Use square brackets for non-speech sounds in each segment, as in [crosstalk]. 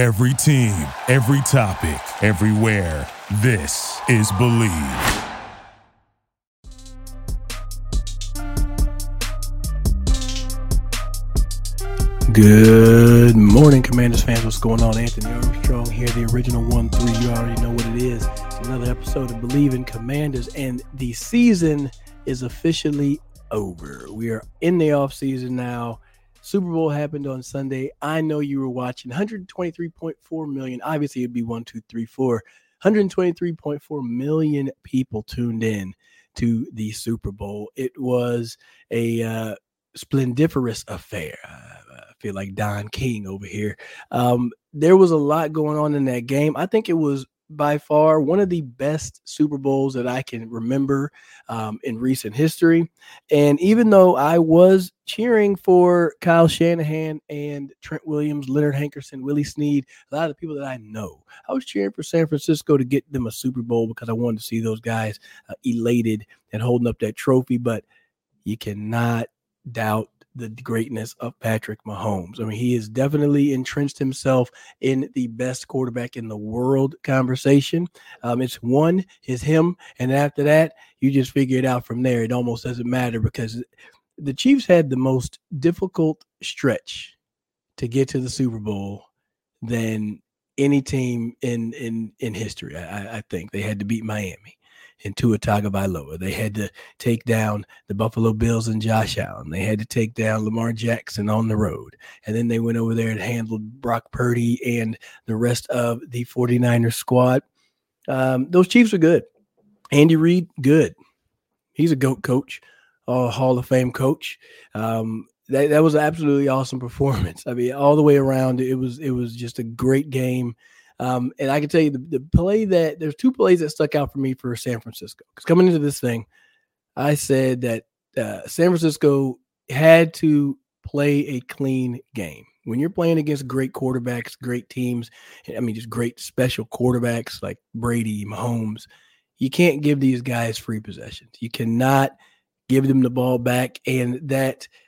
Every team, every topic, everywhere. This is Bleav. Good morning, Commanders fans. What's going on? Anthony Armstrong here, the original one three. You already know what it is. Another episode of Bleav in Commanders, and the season is officially over. We are in the off season now. Super Bowl happened on Sunday. I know you were watching 123.4 million. Obviously, it'd be one, two, three, four. 123.4 million people tuned in to the Super Bowl. It was a uh, splendiferous affair. I feel like Don King over here. Um, there was a lot going on in that game. I think it was by far one of the best Super Bowls that I can remember um, in recent history. And even though I was cheering for Kyle Shanahan and Trent Williams, Leonard Hankerson, Willie Snead, a lot of the people that I know, I was cheering for San Francisco to get them a Super Bowl because I wanted to see those guys uh, elated and holding up that trophy. But you cannot doubt the greatness of Patrick Mahomes. I mean, he has definitely entrenched himself in the best quarterback in the world conversation. Um, it's one is him, and after that, you just figure it out from there. It almost doesn't matter because the Chiefs had the most difficult stretch to get to the Super Bowl than any team in in in history. I, I think they had to beat Miami and Tua Tagovailoa. They had to take down the Buffalo Bills and Josh Allen. They had to take down Lamar Jackson on the road. And then they went over there and handled Brock Purdy and the rest of the 49ers squad. Um, those Chiefs are good. Andy Reid, good. He's a GOAT coach, a Hall of Fame coach. Um, that, that was an absolutely awesome [laughs] performance. I mean, all the way around, it was it was just a great game. Um, and I can tell you the, the play that there's two plays that stuck out for me for San Francisco. Because coming into this thing, I said that uh, San Francisco had to play a clean game. When you're playing against great quarterbacks, great teams, I mean, just great special quarterbacks like Brady, Mahomes, you can't give these guys free possessions. You cannot give them the ball back. And that –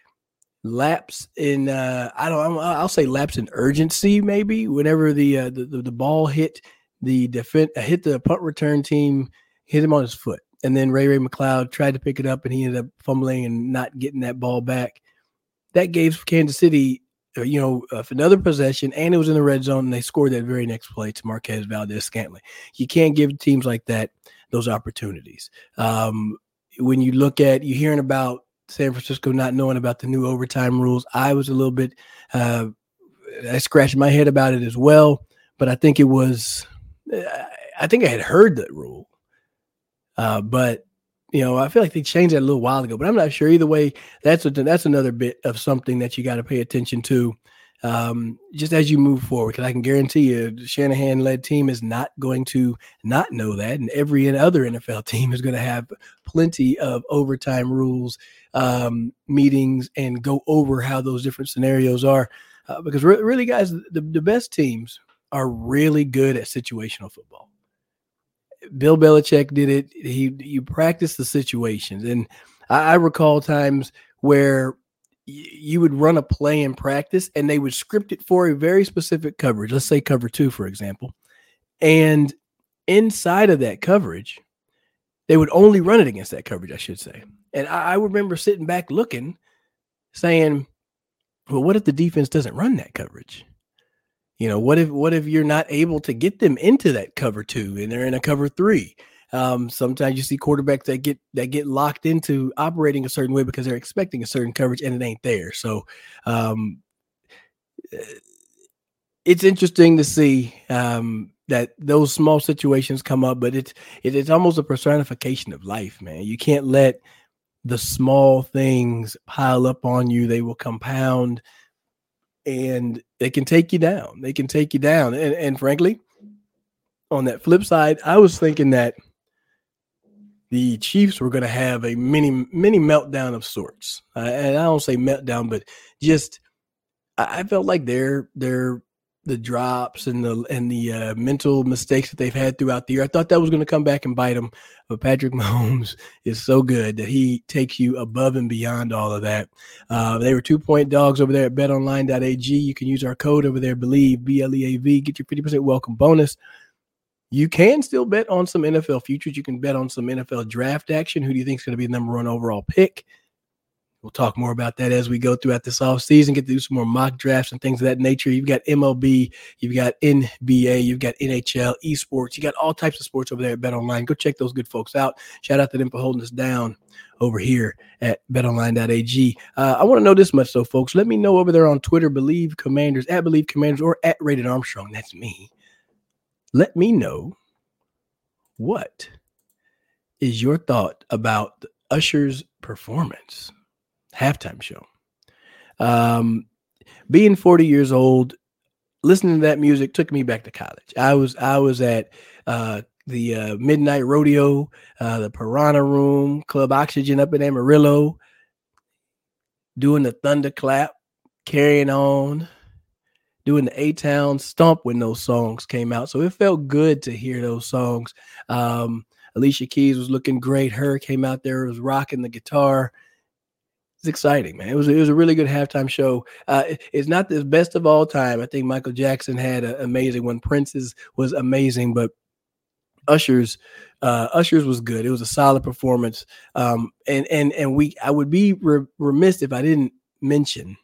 lapse in uh I don't I'll say lapse in urgency maybe whenever the uh, the, the, the ball hit the defense uh, hit the punt return team hit him on his foot. And then Ray Ray McCloud tried to pick it up and he ended up fumbling and not getting that ball back. That gave Kansas City uh, you know uh, another possession and it was in the red zone and they scored that very next play to Marquez Valdes-Scantling you can't give teams like that those opportunities. Um when you look at you hearing about San Francisco not knowing about the new overtime rules. I was a little bit, uh, I scratched my head about it as well, but I think it was, I think I had heard that rule. Uh, but you know, I feel like they changed that a little while ago, but I'm not sure. Either way, that's a, that's another bit of something that you got to pay attention to um, just as you move forward. Because I can guarantee you, the Shanahan led team is not going to not know that. And every other NFL [laughs] team is going to have plenty of overtime rules, um, meetings, and go over how those different scenarios are. Uh, because re- really, guys, the, the best teams are really good at situational football. Bill Belichick did it. He you practice the situations, and I, I recall times where you would run a play in practice and they would script it for a very specific coverage. Let's say cover two, for example. And inside of that coverage, they would only run it against that coverage, I should say. And I, I remember sitting back looking, saying, Well, what if the defense doesn't run that coverage? You know, what if what if you're not able to get them into that cover two and they're in a cover three? Um, sometimes you see quarterbacks that get that get locked into operating a certain way because they're expecting a certain coverage and it ain't there. So um, eh, it's interesting to see um, that those small situations come up, but it's it, it's almost a personification of life, man. You can't let the small things pile up on you; they will compound, and they can take you down. They can take you down, and and frankly, on that flip side, I was thinking that the Chiefs were going to have a mini mini meltdown of sorts. Uh, and I don't say meltdown, but just I, felt like their their the drops and the and the uh, mental mistakes that they've had throughout the year. I thought that was going to come back and bite them, but Patrick [laughs] Mahomes is so good that he takes you above and beyond all of that. Uh, they were two point dogs over there at BetOnline.ag. You can use our code over there, Bleav B L E A V, get your fifty percent welcome bonus. You can still bet on some NFL futures. You can bet on some NFL draft action. Who do you think is going to be the number one overall pick? We'll talk more about that as we go throughout this off season. Get to do some more mock drafts and things of that nature. You've got MLB, you've got NBA, you've got NHL, esports. You got all types of sports over there at Bet Online. Go check those good folks out. Shout out to them for holding us down over here at betonline.ag. Uh, I want to know this much, though, folks. Let me know over there on Twitter, Bleav Commanders, at Bleav Commanders, or at Rated Armstrong. That's me. Let me know what is your thought about the Usher's performance halftime show. Um, being 40 years old, listening to that music took me back to college. I was I was at uh, the uh, Midnight Rodeo, uh, the Piranha Room, Club Oxygen up in Amarillo, doing the thunderclap, carrying on, doing the A Town Stomp when those songs came out. So it felt good to hear those songs. Um, Alicia Keys was looking great. Her came out there, was rocking the guitar it's exciting, man. It was it was a really good halftime show. Uh, it's not the best of all time. I think Michael Jackson had an amazing one. Prince's was amazing, but Usher's uh, Usher's was good. It was a solid performance. Um, and and and we I would be re- remiss if I didn't mention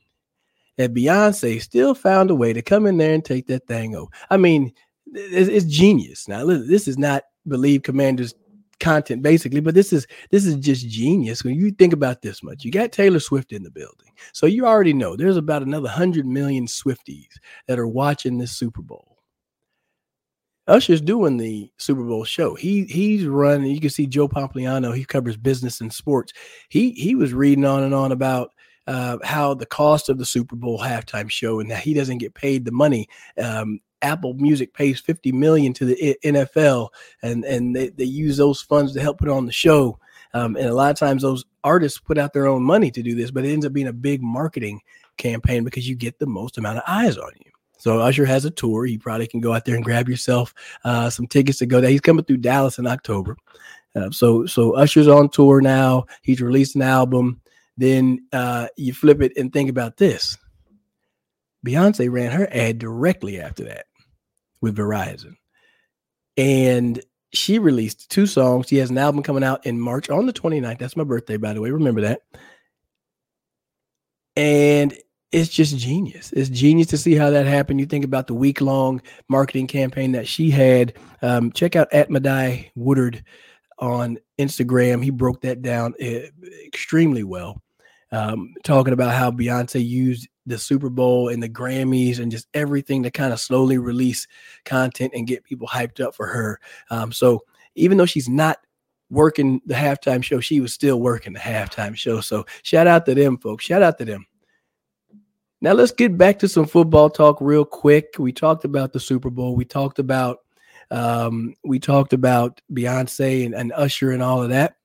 that Beyonce still found a way to come in there and take that thing over. I mean, it's, it's genius. Now, this is not Bleav Commanders content basically but this is this is just genius when you think about this much. You got taylor swift in the building. So you already know there's about another 100 million swifties that are watching this super bowl. Usher's doing the super bowl show. He he's running you can see joe pompliano he covers business and sports. He he was reading on and on about uh, how the cost of the Super Bowl halftime show and that he doesn't get paid the money. Um, Apple Music pays 50 million to the NFL and and they, they use those funds to help put on the show. Um, and a lot of times those artists put out their own money to do this, but it ends up being a big marketing campaign because you get the most amount of eyes on you. So Usher has a tour. You probably can go out there and grab yourself uh, some tickets to go there. He's coming through Dallas in October. Uh, so so Usher's on tour now. He's released an album. Then uh, you flip it and think about this. Beyonce ran her ad directly after that with Verizon. And she released two songs. She has an album coming out in March on the 29th. That's my birthday, by the way. Remember that. And it's just genius. It's genius to see how that happened. You think about the week long marketing campaign that she had. Um, check out at Madai Woodard on Instagram. He broke that down eh, extremely well, um, talking about how Beyonce used the Super Bowl and the Grammys and just everything to kind of slowly release content and get people hyped up for her. Um, so even though she's not working the halftime show, she was still working the halftime show. So shout out to them, folks. Shout out to them. Now let's get back to some football talk real quick. We talked about the Super Bowl. We talked about um, we talked about Beyonce and, and Usher and all of that.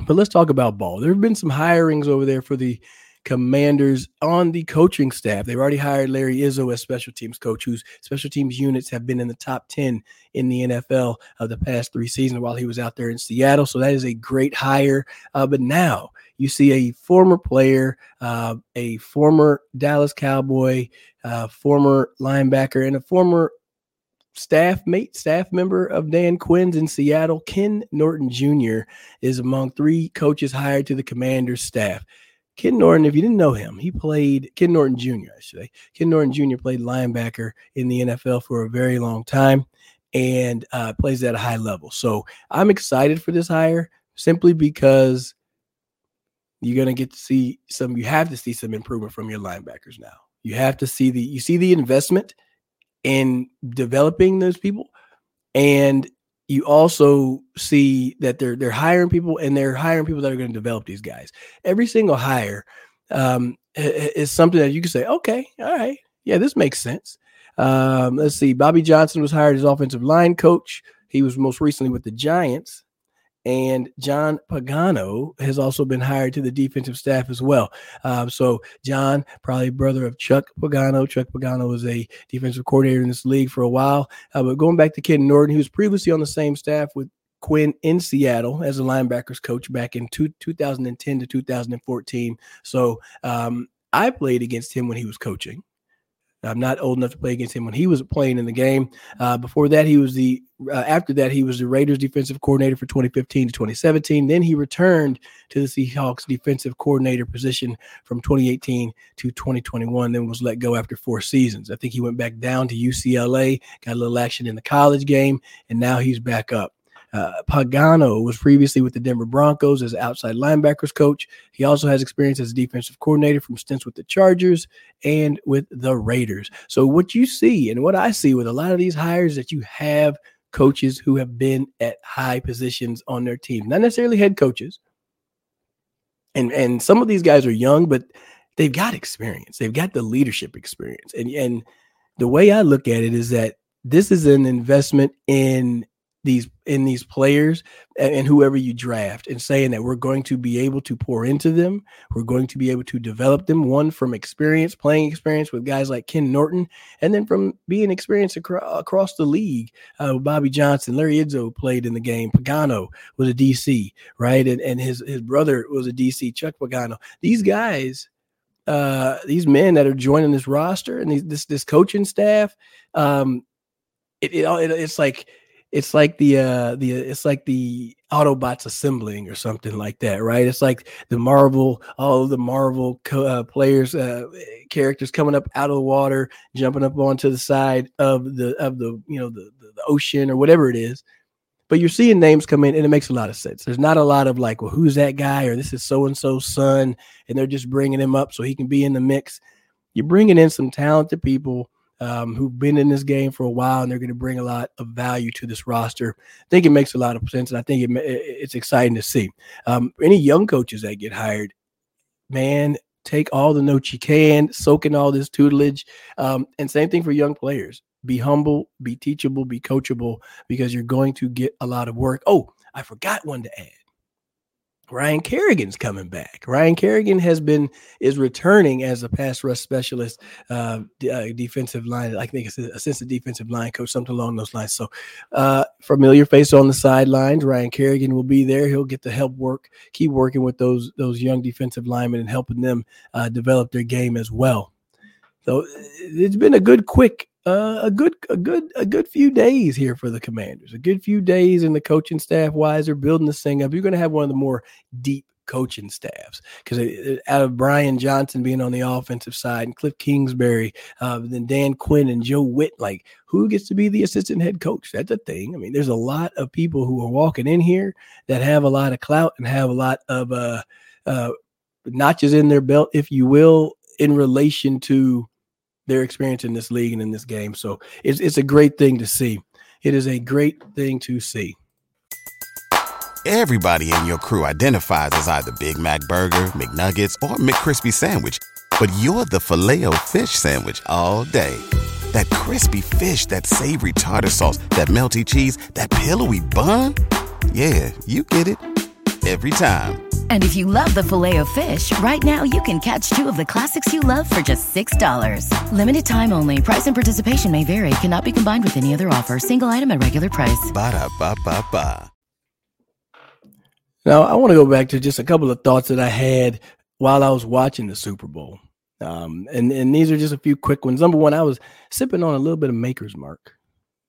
But let's talk about ball. There have been some hirings over there for the commanders on the coaching staff. They've already hired Larry Izzo as special teams coach, whose special teams units have been in the top 10 in the NFL of the past three seasons while he was out there in Seattle. So that is a great hire. Uh, but now you see a former player, uh, a former Dallas Cowboy, uh, former linebacker, and a former staff mate, staff member of Dan Quinn's in Seattle, Ken Norton Jr., is among three coaches hired to the commander's staff. Ken Norton, if you didn't know him, he played Ken Norton Jr., I should say. Ken Norton Jr. played linebacker in the NFL for a very long time and uh, plays at a high level. So I'm excited for this hire simply because you're going to get to see some, you have to see some improvement from your linebackers now. You have to see the, you see the investment in developing those people. And you also see that they're they're hiring people and they're hiring people that are going to develop these guys. Every single hire um, is something that you can say, okay, all right, yeah, this makes sense. Um, let's see, Bobby Johnson was hired as offensive line coach. He was most recently with the Giants, and John Pagano has also been hired to the defensive staff as well. Um, so John, probably brother of Chuck Pagano. Chuck Pagano was a defensive coordinator in this league for a while. Uh, but going back to Ken Norton, he was previously on the same staff with Quinn in Seattle as a linebackers coach back in two, 2010 to 2014. So um, I played against him when he was coaching. I'm not old enough to play against him when he was playing in the game. Uh, before that, he was the uh, after that he was the Raiders defensive coordinator for 2015 to 2017. Then he returned to the Seahawks defensive coordinator position from 2018 to 2021. Then was let go after four seasons. I think he went back down to UCLA, got a little action in the college game, and now he's back up. Uh, Pagano was previously with the Denver Broncos as outside linebackers coach. He also has experience as a defensive coordinator from stints with the Chargers and with the Raiders. So, what you see and what I see with a lot of these hires that you have coaches who have been at high positions on their team, not necessarily head coaches. And and some of these guys are young, but they've got experience. They've got the leadership experience. And and the way I look at it is that this is an investment in these in these players and, and, whoever you draft and saying that we're going to be able to pour into them we're going to be able to develop them one from experience playing experience with guys like ken norton and then from being experienced acro- across the league. Uh, bobby johnson larry izzo played in the game pagano was a dc right and, and his, his brother was a dc chuck pagano. These guys uh, these men that are joining this roster and these, this this coaching staff um, it, it, it it's like it's like the uh the it's like the Autobots assembling or something like that, right? It's like the Marvel, all the Marvel co- uh, players, uh, characters coming up out of the water, jumping up onto the side of the of the you know the, the, the ocean or whatever it is. But you're seeing names come in, and it makes a lot of sense. There's not a lot of like, well, who's that guy, or this is so and so's son, and they're just bringing him up so he can be in the mix. You're bringing in some talented people um, who've been in this game for a while, and they're going to bring a lot of value to this roster. I think it makes a lot of sense, and I think it, it's exciting to see. Um, any young coaches that get hired, man, take all the notes you can, soak in all this tutelage, um, and same thing for young players. Be humble, be teachable, be coachable, because you're going to get a lot of work. Oh, I forgot one to add. Ryan Kerrigan's coming back. Ryan Kerrigan has been is returning as a pass rush specialist, uh, uh, defensive line. I think it's a assistant defensive line coach, something along those lines. So, uh, familiar face on the sidelines. Ryan Kerrigan will be there. He'll get to help work, keep working with those those young defensive linemen and helping them uh, develop their game as well. So, it's been a good, quick uh, a good a good a good few days here for the commanders a good few days and the coaching staff wise they're building this thing up you're going to have one of the more deep coaching staffs because out of Brian Johnson being on the offensive side and Kliff Kingsbury, uh, then Dan Quinn and Joe Whitt, like who gets to be the assistant head coach? That's a thing. I mean, there's a lot of people who are walking in here that have a lot of clout and have a lot of uh, uh, notches in their belt, if you will, in relation to their experience in this league and in this game. So it's it's a great thing to see. It is a great thing to see. Everybody in your crew identifies as either Big Mac Burger, McNuggets, or McCrispy Sandwich, but you're the filet fish Sandwich all day. That crispy fish, that savory tartar sauce, that melty cheese, that pillowy bun. Yeah, you get it every time. And if you love the filet of fish, right now you can catch two of the classics you love for just $6. Limited time only. Price and participation may vary. Cannot be combined with any other offer. Single item at regular price. Ba da ba ba ba. Now, I want to go back to just a couple of thoughts that I had while I was watching the Super Bowl. Um, and, and these are just a few quick ones. Number one, I was sipping on a little bit of Maker's Mark,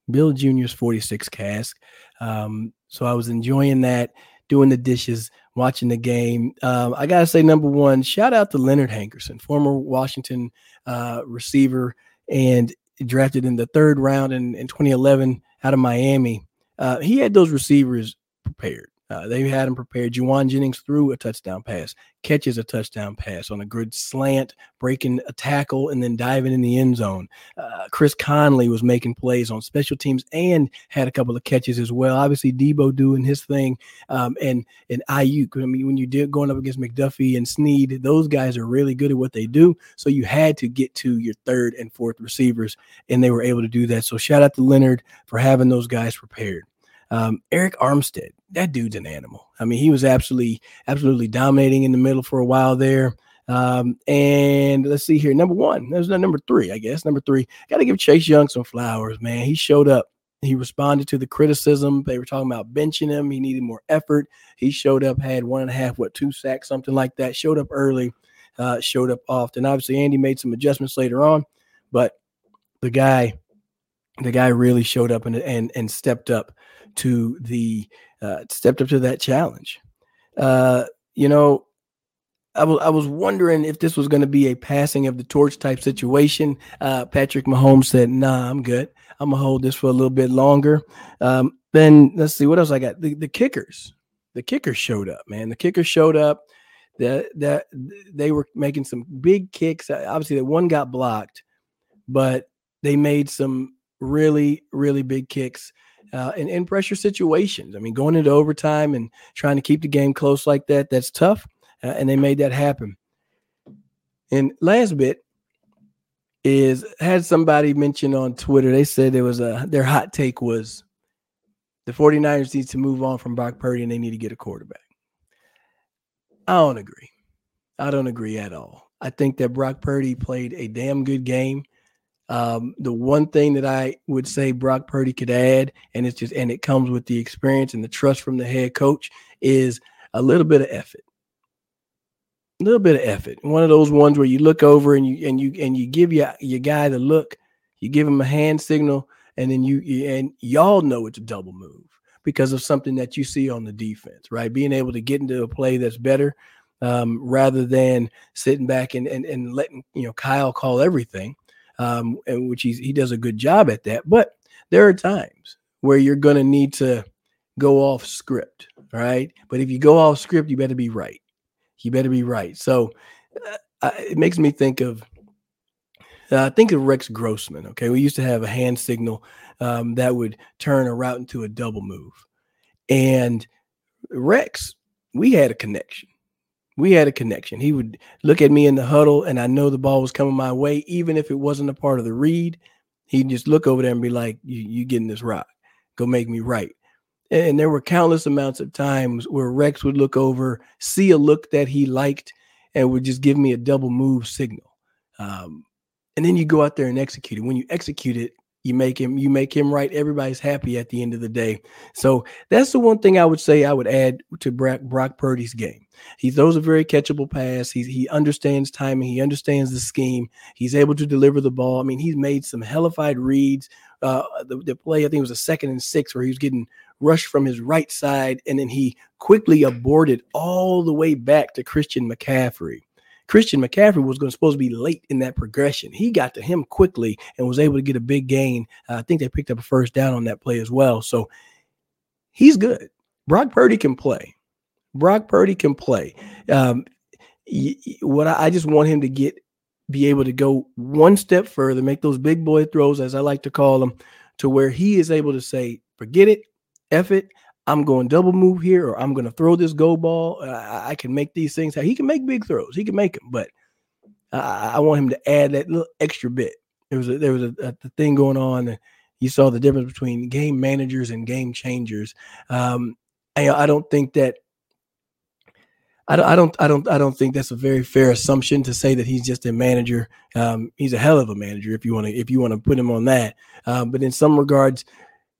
Bill Jr.'s 46 cask. Um, so I was enjoying that doing the dishes, watching the game. Um, I got to say, number one, shout out to Leonard Hankerson, former Washington uh, receiver and drafted in the third round in, in 2011 out of Miami. Uh, he had those receivers prepared. Uh, they had him prepared. Jauan Jennings threw a touchdown pass, catches a touchdown pass on a good slant, breaking a tackle, and then diving in the end zone. Uh, Chris Conley was making plays on special teams and had a couple of catches as well. Obviously, Deebo doing his thing, um, and and Aiyuk. I mean, when you did going up against McDuffie and Sneed, those guys are really good at what they do. So you had to get to your third and fourth receivers, and they were able to do that. So shout out to Leonard for having those guys prepared. Um, Arik Armstead, that dude's an animal. I mean, he was absolutely, absolutely dominating in the middle for a while there. Um, and let's see here. Number one, there's number three, I guess. Number three, got to give Chase Young some flowers, man. He showed up. He responded to the criticism. They were talking about benching him. He needed more effort. He showed up, had one and a half, what, two sacks, something like that. Showed up early, uh, showed up often. Obviously, Andy made some adjustments later on, but the guy, the guy really showed up and and and stepped up to the uh, stepped up to that challenge. Uh, you know, I was I was wondering if this was going to be a passing of the torch type situation. Uh, Patrick Mahomes said, "Nah, I'm good. I'm gonna hold this for a little bit longer." Um, then let's see what else I got. The, the kickers, the kickers showed up. Man, the kickers showed up. That that they were making some big kicks. Uh, obviously, that one got blocked, but they made some really really big kicks. Uh, in, in pressure situations. I mean, going into overtime and trying to keep the game close like that, that's tough uh, and they made that happen. And last bit is had somebody mentioned on Twitter, they said there was a their hot take was the 49ers need to move on from Brock Purdy and they need to get a quarterback. I don't agree. I don't agree at all. I think that Brock Purdy played a damn good game. Um, the one thing that I would say Brock Purdy could add, and it's just and it comes with the experience and the trust from the head coach, is a little bit of effort a little bit of effort. One of those ones where you look over and you and you and you give your your guy the look, you give him a hand signal, and then you, and y'all know it's a double move because of something that you see on the defense, right? Being able to get into a play that's better um, rather than sitting back and, and and letting you know Kyle call everything, um, and which he does a good job at that. But there are times where you're going to need to go off script, right? But if you go off script, you better be right. You better be right. So uh, it makes me think of uh, think of Rex Grossman. Okay, we used to have a hand signal um, that would turn a route into a double move, and Rex, we had a connection. We had a connection. He would look at me in the huddle, and I know the ball was coming my way, even if it wasn't a part of the read. He'd just look over there and be like, "You, you getting this rock? Go make me right." And there were countless amounts of times where Rex would look over, see a look that he liked, and would just give me a double move signal. Um, and then you go out there and execute it. When you execute it, you make him you make him right. Everybody's happy at the end of the day. So that's the one thing I would say I would add to Brock, Brock Purdy's game. He throws a very catchable pass. He he understands timing. He understands the scheme. He's able to deliver the ball. I mean, he's made some hellified reads. Uh, the, the play I think it was a second and six where he was getting rushed from his right side, and then he quickly aborted all the way back to Christian McCaffrey. Christian McCaffrey was going to supposed to be late in that progression. He got to him quickly and was able to get a big gain. Uh, I think they picked up a first down on that play as well. So he's good. Brock Purdy can play. Brock Purdy can play. Um, what I, I just want him to get, be able to go one step further, make those big boy throws, as I like to call them, to where he is able to say, "Forget it, F it. I'm going double move here, or I'm going to throw this go ball. I, I, can make these things. He can make big throws. He can make them, but I, I want him to add that little extra bit. There was a, there was a, a thing going on. and You saw the difference between game managers and game changers. Um, I, I don't think that. I don't, I don't, I don't, I don't think that's a very fair assumption to say that he's just a manager. Um, he's a hell of a manager if you want to, if you want to put him on that. Um, but in some regards,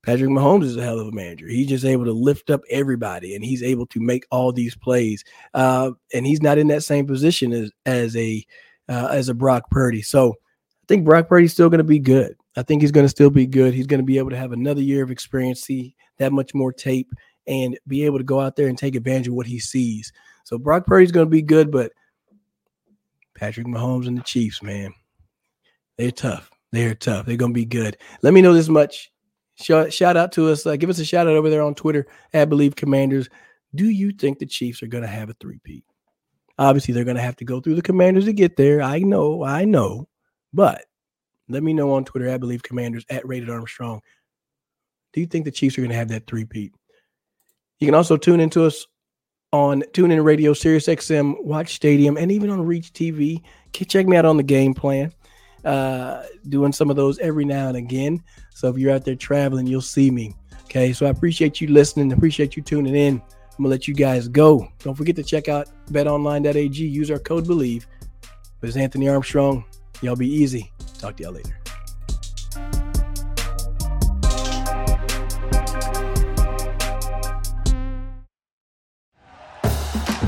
Patrick Mahomes is a hell of a manager. He's just able to lift up everybody, and he's able to make all these plays. Uh, and he's not in that same position as as a uh, as a Brock Purdy. So I think Brock Purdy's still going to be good. I think he's going to still be good. He's going to be able to have another year of experience, see that much more tape, and be able to go out there and take advantage of what he sees. So Brock Purdy's going to be good, but Patrick Mahomes and the Chiefs, man, they're tough. They're tough. They're going to be good. Let me know this much Shout, shout out to us. Uh, give us a shout out over there on Twitter at Bleav Commanders. Do you think the Chiefs are going to have a three-peat? Obviously, they're going to have to go through the Commanders to get there. I know, I know. But let me know on Twitter at Bleav Commanders at Rated Armstrong. Do you think the Chiefs are going to have that three-peat? You can also tune into us on TuneIn Radio, Sirius XM, Watch Stadium, and even on Reach TV. Check me out on the game plan uh, doing some of those every now and again. So if you're out there traveling, you'll see me Okay, so I appreciate you listening. Appreciate you tuning in. I'm gonna let you guys go. Don't forget to check out betonline.ag. Use our code BLEAV. But it's Anthony Armstrong. Y'all be easy. Talk to y'all later.